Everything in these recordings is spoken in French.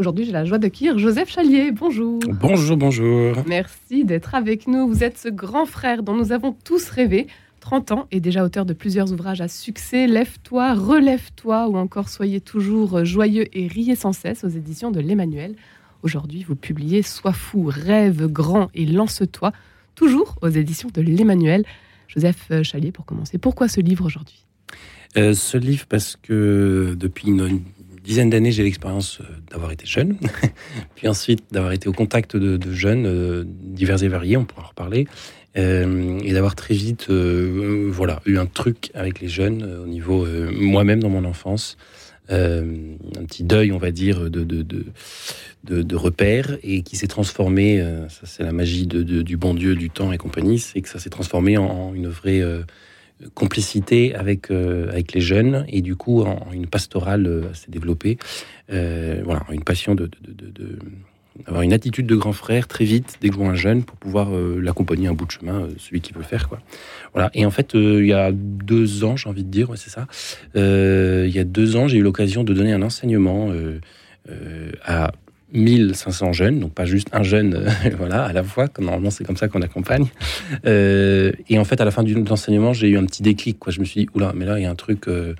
Aujourd'hui, j'ai la joie d'accueillir Joseph Chalier. Bonjour. Bonjour, bonjour. Merci d'être avec nous. Vous êtes ce grand frère dont nous avons tous rêvé. 30 ans et déjà auteur de plusieurs ouvrages à succès. Lève-toi, relève-toi ou encore Soyez toujours joyeux et riez sans cesse aux éditions de l'Emmanuel. Aujourd'hui, vous publiez Sois fou, rêve grand et lance-toi, toujours aux éditions de l'Emmanuel. Joseph Chalier, pour commencer, pourquoi ce livre aujourd'hui? Euh, Ce livre, parce que depuis une, dizaine d'années, j'ai l'expérience euh, d'avoir été jeune, puis ensuite d'avoir été au contact de, jeunes euh, divers et variés, on pourra en reparler, et d'avoir très vite voilà, eu un truc avec les jeunes au niveau moi-même dans mon enfance. un petit deuil, on va dire, de, de, de, de repères et qui s'est transformé, ça c'est la magie du bon Dieu, du temps et compagnie, c'est que ça s'est transformé en, une vraie complicité avec, euh, avec les jeunes et du coup en, une pastorale euh, assez développée. Euh, voilà, une passion de, avoir une attitude de grand frère très vite dès que je vois un jeune pour pouvoir l'accompagner un bout de chemin, celui qui veut faire quoi. Voilà. Et en fait, il y a deux ans, j'ai envie de dire, c'est ça. il y a deux ans, j'ai eu l'occasion de donner un enseignement à 1500 jeunes, donc pas juste un jeune, euh, voilà, à la fois. Normalement, c'est comme ça qu'on accompagne. Euh, et en fait, à la fin du l'enseignement, j'ai eu un petit déclic. Quoi. Je me suis dit, oula, mais là, il y a un truc. Euh,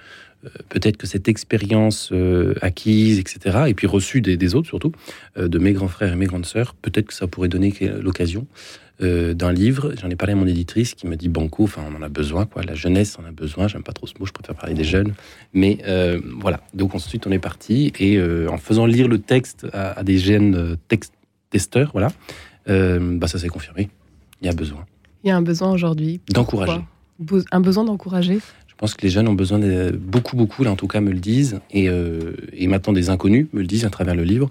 peut-être que cette expérience acquise, etc., et puis reçue des, autres surtout, de mes grands frères et mes grandes sœurs, peut-être que ça pourrait donner l'occasion euh, d'un livre. J'en ai parlé à mon éditrice qui me dit Banco, enfin, on en a besoin, quoi. La jeunesse en a besoin. J'aime pas trop ce mot, je préfère parler des jeunes. Mais euh, voilà. Donc ensuite, on est parti et euh, en faisant lire le texte à, des jeunes texte testeurs, voilà, bah, ça s'est confirmé. Il y a besoin. Il y a un besoin aujourd'hui. D'encourager. Un besoin d'encourager? Pense que les jeunes ont besoin de beaucoup, beaucoup, là en tout cas me le disent, et, et maintenant des inconnus me le disent à travers le livre.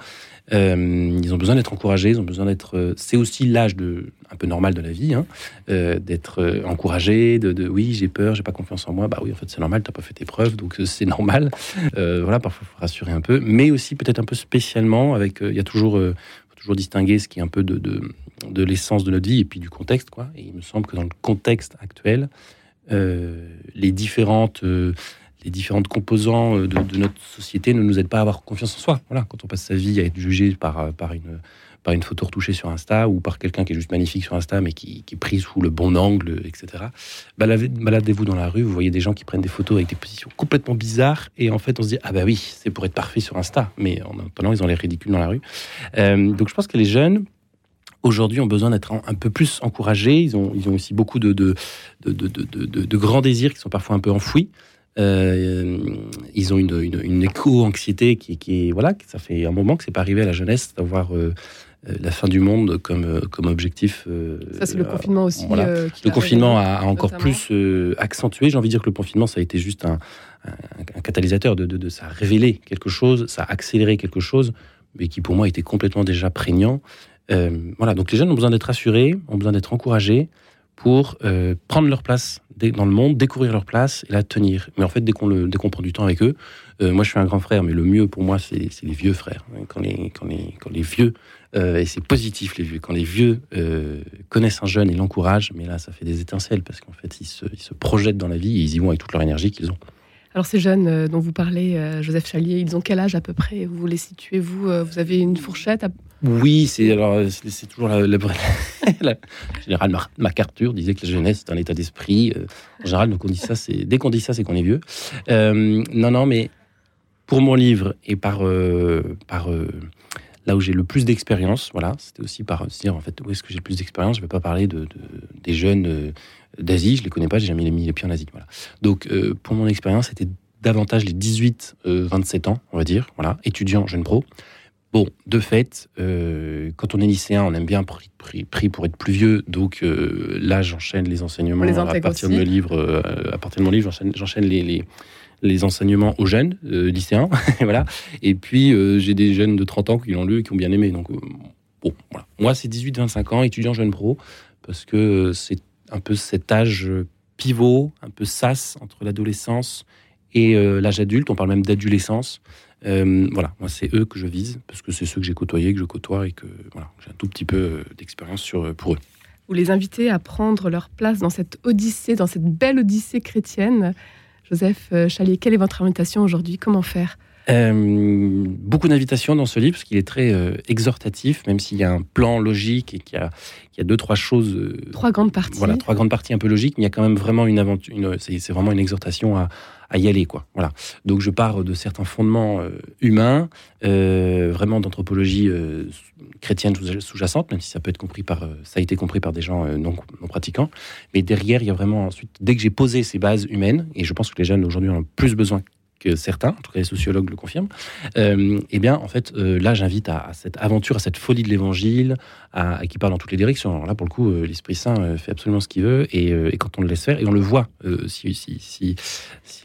Euh, ils ont besoin d'être encouragés, ils ont besoin d'être. Euh, c'est aussi l'âge de un peu normal de la vie, hein, euh, d'être encouragé. De, oui, j'ai peur, j'ai pas confiance en moi. Bah oui, en fait, c'est normal, t'as pas fait tes preuves, donc c'est normal. voilà, parfois faut rassurer un peu, mais aussi peut-être un peu spécialement avec. Il y a toujours, toujours distinguer ce qui est un peu de, de, de l'essence de notre vie et puis du contexte, quoi. Et il me semble que dans le contexte actuel, les différentes les différentes composants euh, de, notre société ne nous aident pas à avoir confiance en soi. Voilà, quand on passe sa vie à être jugé par, euh, par, une, par une photo retouchée sur Insta ou par quelqu'un qui est juste magnifique sur Insta mais qui, qui est pris sous le bon angle, etc. Baladez-vous dans la rue, vous voyez des gens qui prennent des photos avec des positions complètement bizarres et en fait on se dit ah bah oui c'est pour être parfait sur Insta, mais en attendant ils ont l'air ridicules dans la rue. Euh, donc je pense que les jeunes aujourd'hui ont besoin d'être un, peu plus encouragés. Ils ont, ils ont aussi beaucoup de, de, de, de, grands désirs qui sont parfois un peu enfouis. Euh, ils ont une, une, éco-anxiété qui, qui, est voilà, ça fait un moment que c'est pas arrivé à la jeunesse d'avoir euh, euh, la fin du monde comme, comme objectif. ça, c'est le confinement aussi. le confinement a, encore plus accentué. J'ai envie de dire que le confinement, ça a été juste un, un, catalyseur de, de, ça a révélé quelque chose, ça a accéléré quelque chose, mais qui pour moi était complètement déjà prégnant. Voilà, donc les jeunes ont besoin d'être rassurés, ont besoin d'être encouragés pour euh, prendre leur place dans le monde, découvrir leur place et la tenir. Mais en fait, dès qu'on prend du temps avec eux, euh, moi je suis un grand frère, mais le mieux pour moi, c'est les vieux frères. Quand les, quand les, quand les vieux, euh, et c'est positif les vieux, quand les vieux connaissent un jeune et l'encouragent, mais là ça fait des étincelles parce qu'en fait ils se, ils se projettent dans la vie et ils y vont avec toute leur énergie qu'ils ont. Alors ces jeunes dont vous parlez, Joseph Chalier, ils ont quel âge à peu près? Vous les situez, vous Vous avez une fourchette oui, c'est alors c'est toujours la, la, la général MacArthur disait que la jeunesse est un état d'esprit. Euh, en général, dès qu'on dit ça, c'est qu'on est vieux. Euh, non, non, mais pour mon livre et par euh, là où j'ai le plus d'expérience, voilà, c'était aussi par dire en fait où est-ce que j'ai le plus d'expérience? Je ne vais pas parler de, des jeunes d'Asie, je les connais pas, j'ai jamais mis les pieds en Asie, voilà. Donc pour mon expérience, c'était davantage les 18-27 ans, on va dire, voilà, étudiants, jeunes pro. Bon, de fait, euh, quand on est lycéen, on aime bien pris, pour être plus vieux. Donc euh, là, j'enchaîne les enseignements à partir de livre. Euh, à partir de mon livre, j'enchaîne les, les, enseignements aux jeunes lycéens, voilà. Et puis j'ai des jeunes de 30 ans qui l'ont lu et qui ont bien aimé. Donc bon, voilà. Moi, c'est 18-25 ans, étudiant jeune pro, parce que c'est un peu cet âge pivot, un peu sas entre l'adolescence et l'âge adulte. On parle même d'adolescence. Euh, voilà, moi c'est eux que je vise parce que c'est ceux que j'ai côtoyés, que je côtoie et que voilà, j'ai un tout petit peu euh, d'expérience sur euh, pour eux. Vous les invitez à prendre leur place dans cette odyssée, dans cette belle odyssée chrétienne. Joseph Chalier, quelle est votre invitation aujourd'hui? Comment faire? Euh, beaucoup d'invitations dans ce livre, parce qu'il est très euh, exhortatif, même s'il y a un plan logique et qu'il y a, il y a deux, trois choses. Euh, trois grandes parties. Voilà, trois grandes parties un peu logiques, mais il y a quand même vraiment une aventure. C'est vraiment une exhortation à, à, y aller, quoi. Voilà. Donc je pars de certains fondements humains, vraiment d'anthropologie chrétienne sous-jacente, même si ça peut être compris par, ça a été compris par des gens non, non pratiquants. Mais derrière, il y a vraiment ensuite, dès que j'ai posé ces bases humaines, et je pense que les jeunes aujourd'hui ont plus besoin que certains, en tout cas les sociologues le confirment, euh, eh bien, en fait, euh, là, j'invite à, cette aventure, à cette folie de l'évangile, à, qui parle dans toutes les directions. Là, pour le coup, euh, l'Esprit Saint fait absolument ce qu'il veut, et, quand on le laisse faire, et on le voit, si,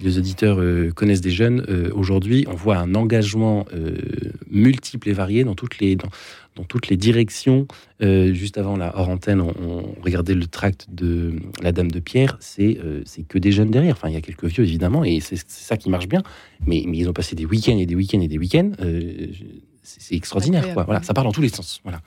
les auditeurs connaissent des jeunes, aujourd'hui, on voit un engagement multiple et varié dans toutes les, dans toutes les directions. Euh, juste avant la hors antenne, on, regardait le tract de la Dame de Pierre. C'est euh, c'est que des jeunes derrière. Enfin, il y a quelques vieux évidemment, et c'est ça qui marche bien. Mais, mais ils ont passé des week-ends et des week-ends et des week-ends. Euh, c'est extraordinaire, quoi. Voilà, ça part dans tous les sens. Voilà.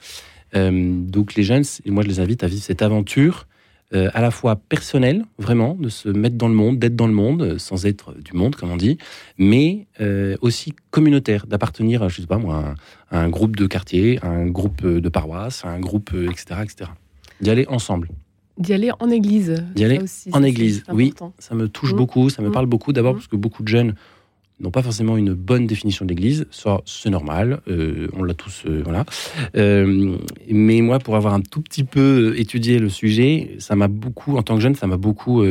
donc les jeunes, moi je les invite à vivre cette aventure euh, à la fois personnel, vraiment, de se mettre dans le monde, d'être dans le monde, euh, sans être du monde, comme on dit, mais euh, aussi communautaire, d'appartenir, je sais pas moi, à un, groupe de quartier, à un groupe de paroisse, à un groupe, etc., etc. D'y aller ensemble. D'y aller en église. D'y aller en église, oui. Ça me touche mmh. beaucoup, ça me mmh. parle beaucoup. D'abord mmh. parce que beaucoup de jeunes n'ont pas forcément une bonne définition de l'Église. Ça, c'est normal, euh, on l'a tous, euh, voilà. Euh, mais moi, pour avoir un tout petit peu étudié le sujet, ça m'a beaucoup, en tant que jeune, ça m'a beaucoup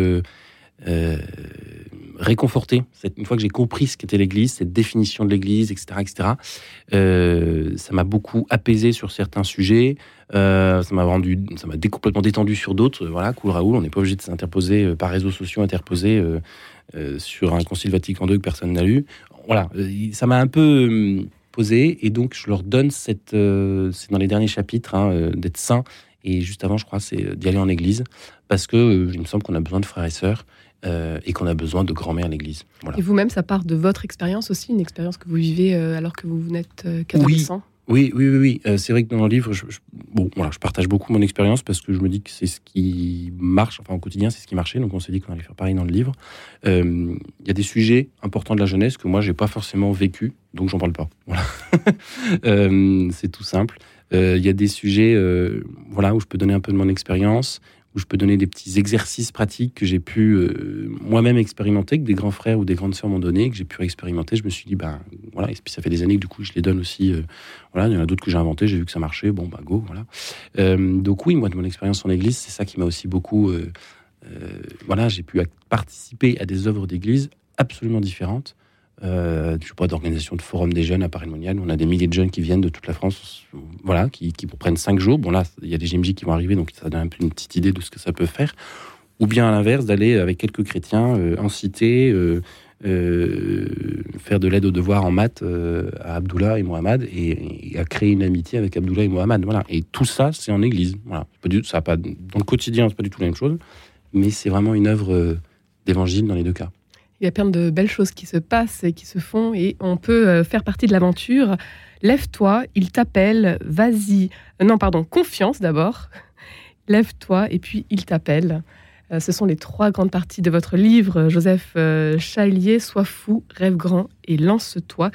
réconforté. Une fois que j'ai compris ce qu'était l'Église, cette définition de l'Église, etc., etc., ça m'a beaucoup apaisé sur certains sujets. ça m'a rendu, ça m'a complètement détendu sur d'autres. Voilà, cool Raoul, on n'est pas obligé de s'interposer par réseaux sociaux interposés euh, sur un concile Vatican II que personne n'a lu. Voilà, euh, ça m'a un peu euh, posé et donc je leur donne cette, c'est dans les derniers chapitres, hein, d'être saint. Et juste avant, je crois, c'est d'y aller en église parce que il me semble qu'on a besoin de frères et sœurs. Et qu'on a besoin de grand-mère à l'église. Et vous-même, ça part de votre expérience aussi, une expérience que vous vivez alors que vous n'êtes qu'adolescent oui, oui, oui, oui. Euh, c'est vrai que dans le livre, je, bon, voilà, je partage beaucoup mon expérience parce que je me dis que c'est ce qui marche, enfin au quotidien, c'est ce qui marchait. Donc on s'est dit qu'on allait faire pareil dans le livre. Euh, il y a des sujets importants de la jeunesse que moi j'ai pas forcément vécu, donc j'en parle pas. Voilà, euh, c'est tout simple. Il y a des sujets, voilà, où je peux donner un peu de mon expérience où je peux donner des petits exercices pratiques que j'ai pu euh, moi-même expérimenter, que des grands frères ou des grandes sœurs m'ont donné, que j'ai pu expérimenter. Je me suis dit, ben voilà, et puis ça fait des années que du coup je les donne aussi. Euh, voilà, il y en a d'autres que j'ai inventés, j'ai vu que ça marchait, bon, bah go, voilà. Euh, donc oui, moi de mon expérience en église, c'est ça qui m'a aussi beaucoup. voilà, j'ai pu participer à des œuvres d'église absolument différentes euh, je sais pas, d'organisation de forum des jeunes à Paris Mondial. On a des milliers de jeunes qui viennent de toute la France, voilà, qui, qui prennent cinq jours. Bon, là, il y a des GMJ qui vont arriver, donc ça donne un peu une petite idée de ce que ça peut faire. Ou bien à l'inverse, d'aller avec quelques chrétiens euh, en cité, euh, euh, faire de l'aide aux devoirs en maths à Abdullah et Mohamed et, à créer une amitié avec Abdullah et Mohamed. Voilà. Et tout ça, c'est en église. Voilà. Pas du, ça pas, dans le quotidien, c'est pas du tout la même chose, mais c'est vraiment une œuvre d'évangile dans les deux cas. Il y a plein de belles choses qui se passent et qui se font et on peut euh, faire partie de l'aventure. Lève-toi, il t'appelle, vas-y. Euh, non, pardon, confiance d'abord. Lève-toi et puis il t'appelle. Euh, ce sont les trois grandes parties de votre livre, Joseph Chalier, Sois fou, rêve grand et lance-toi.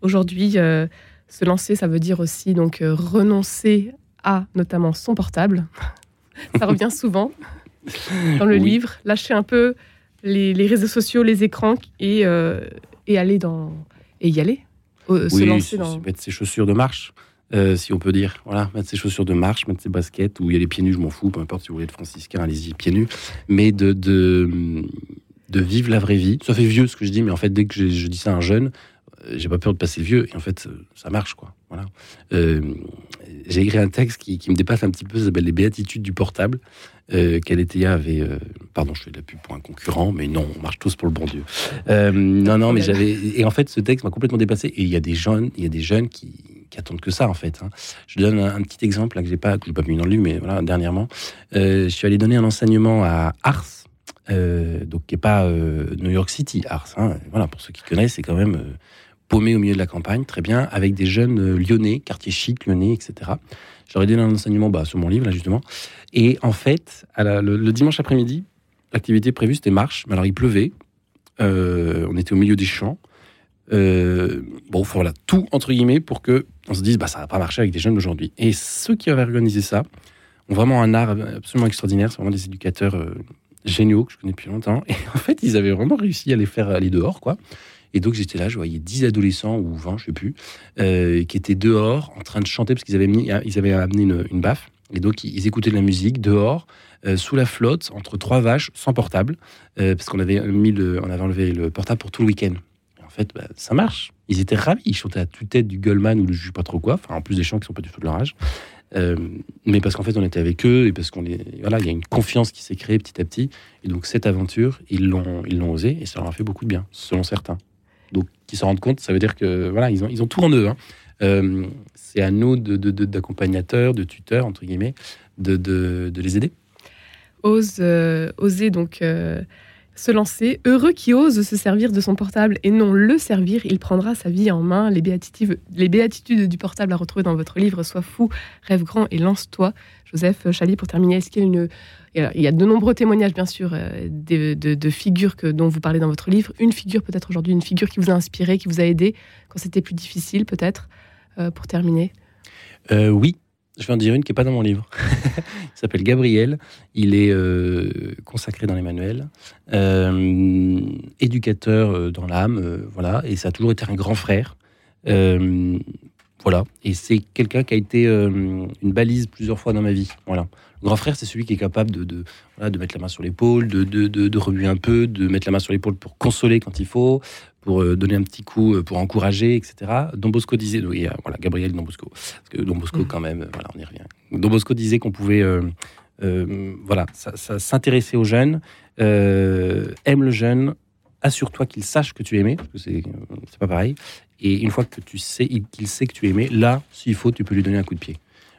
Aujourd'hui, se lancer, ça veut dire aussi donc renoncer à notamment son portable. ça revient souvent dans le livre. Lâcher un peu les, réseaux sociaux, les écrans et, euh, et aller dans et y aller, se lancer dans mettre ses chaussures de marche. Euh, si on peut dire, voilà, mettre ses chaussures de marche, mettre ses baskets, ou il y a les pieds nus, je m'en fous, peu importe si vous voulez être franciscain, allez-y, pieds nus, mais de, de, de, vivre la vraie vie. Ça fait vieux ce que je dis, mais en fait, dès que je, dis ça à un jeune, euh, j'ai pas peur de passer vieux, et en fait, ça marche, quoi. Voilà. j'ai écrit un texte qui, me dépasse un petit peu, ça s'appelle Les Béatitudes du portable. Euh, avait. Euh, pardon, je fais de la pub pour un concurrent, mais non, on marche tous pour le bon Dieu. Euh, non, non, mais j'avais. Et en fait, ce texte m'a complètement dépassé. Et il y a des jeunes, y a des jeunes qui, qui attendent que ça, en fait. Hein. Je donne un, petit exemple là, que j'ai pas, pas mis dans le livre, mais voilà, dernièrement, je suis allé donner un enseignement à Ars. donc qui est pas New York City, Ars. Hein. Voilà, pour ceux qui connaissent, c'est quand même paumé au milieu de la campagne, très bien, avec des jeunes lyonnais, quartier chic, lyonnais, etc. J'aurais donné un enseignement bah, sur mon livre, là, justement. Et en fait, le, dimanche après-midi, l'activité prévue, c'était marche. Mais alors, il pleuvait. Euh, on était au milieu des champs. bon, voilà, tout entre guillemets pour que on se dise, bah, ça va pas marcher avec des jeunes aujourd'hui. Et ceux qui avaient organisé ça ont vraiment un art absolument extraordinaire. C'est vraiment des éducateurs géniaux que je connais depuis longtemps. Et en fait, ils avaient vraiment réussi à les faire aller dehors, quoi. Et donc j'étais là, je voyais 10 adolescents ou 20, je sais plus, euh, qui étaient dehors en train de chanter parce qu'ils avaient, avaient amené une, baffe. Et donc ils écoutaient de la musique dehors, euh, sous la flotte, entre trois vaches, sans portable, euh, parce qu'on avait avait enlevé le portable pour tout le week-end. En fait, bah, ça marche. Ils étaient ravis. Ils chantaient à tue-tête du Goldman ou je sais pas trop quoi. Enfin, en plus des chants qui sont pas du tout de leur âge. mais parce qu'en fait, on était avec eux et parce qu'on voilà, il y a une confiance qui s'est créée petit à petit. Et donc cette aventure, ils l'ont, ils l'ont osé et ça leur a fait beaucoup de bien, selon certains. Donc, qu'ils se rendent compte, ça veut dire que voilà, ils ont, ils ont tout en eux. Hein. Euh, c'est à nous d'accompagnateurs, de, de, tuteurs, entre guillemets, de, de les aider. Ose, euh, oser donc euh, se lancer. Heureux qui ose se servir de son portable et non le servir, il prendra sa vie en main. Les béatitudes, les du portable à retrouver dans votre livre Sois fou, rêve grand et lance-toi. Joseph Chali, pour terminer, est-ce qu'il y a il y a de nombreux témoignages, bien sûr, euh, de, figures que, dont vous parlez dans votre livre. Une figure, peut-être aujourd'hui, une figure qui vous a inspiré, qui vous a aidé quand c'était plus difficile, peut-être, euh, pour terminer? Euh, Oui, je vais en dire une qui n'est pas dans mon livre. il s'appelle Gabriel. Il est consacré dans les manuels, éducateur dans l'âme, voilà, et ça a toujours été un grand frère. Voilà, et c'est quelqu'un qui a été une balise plusieurs fois dans ma vie. Voilà, le grand frère, c'est celui qui est capable de, de, de mettre la main sur l'épaule, de, de, de, remuer un peu, de mettre la main sur l'épaule pour consoler quand il faut, pour euh, donner un petit coup, euh, pour encourager, etc. Don Bosco disait, oui, voilà, Gabriel Don Bosco, parce que Don Bosco, mm. quand même, voilà, on y revient. Don Bosco disait qu'on pouvait, euh, voilà, s'intéresser aux jeunes, aime le jeune, assure-toi qu'il sache que tu es aimé, parce que c'est pas pareil. Et une fois que tu sais qu'il sait que tu es aimé, là, s'il faut, tu peux lui donner un coup de pied.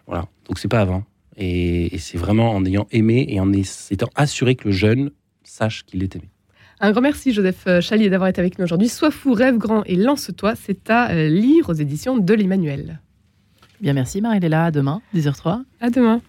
Voilà. Donc c'est pas avant. Et, c'est vraiment en ayant aimé et en étant assuré que le jeune sache qu'il est aimé. Un grand merci Joseph Chalier d'avoir été avec nous aujourd'hui. Sois fou, rêve grand et lance-toi. C'est à euh, lire aux éditions de l'Emmanuel. Bien merci Marie-Léla. À demain, 10h03. À demain.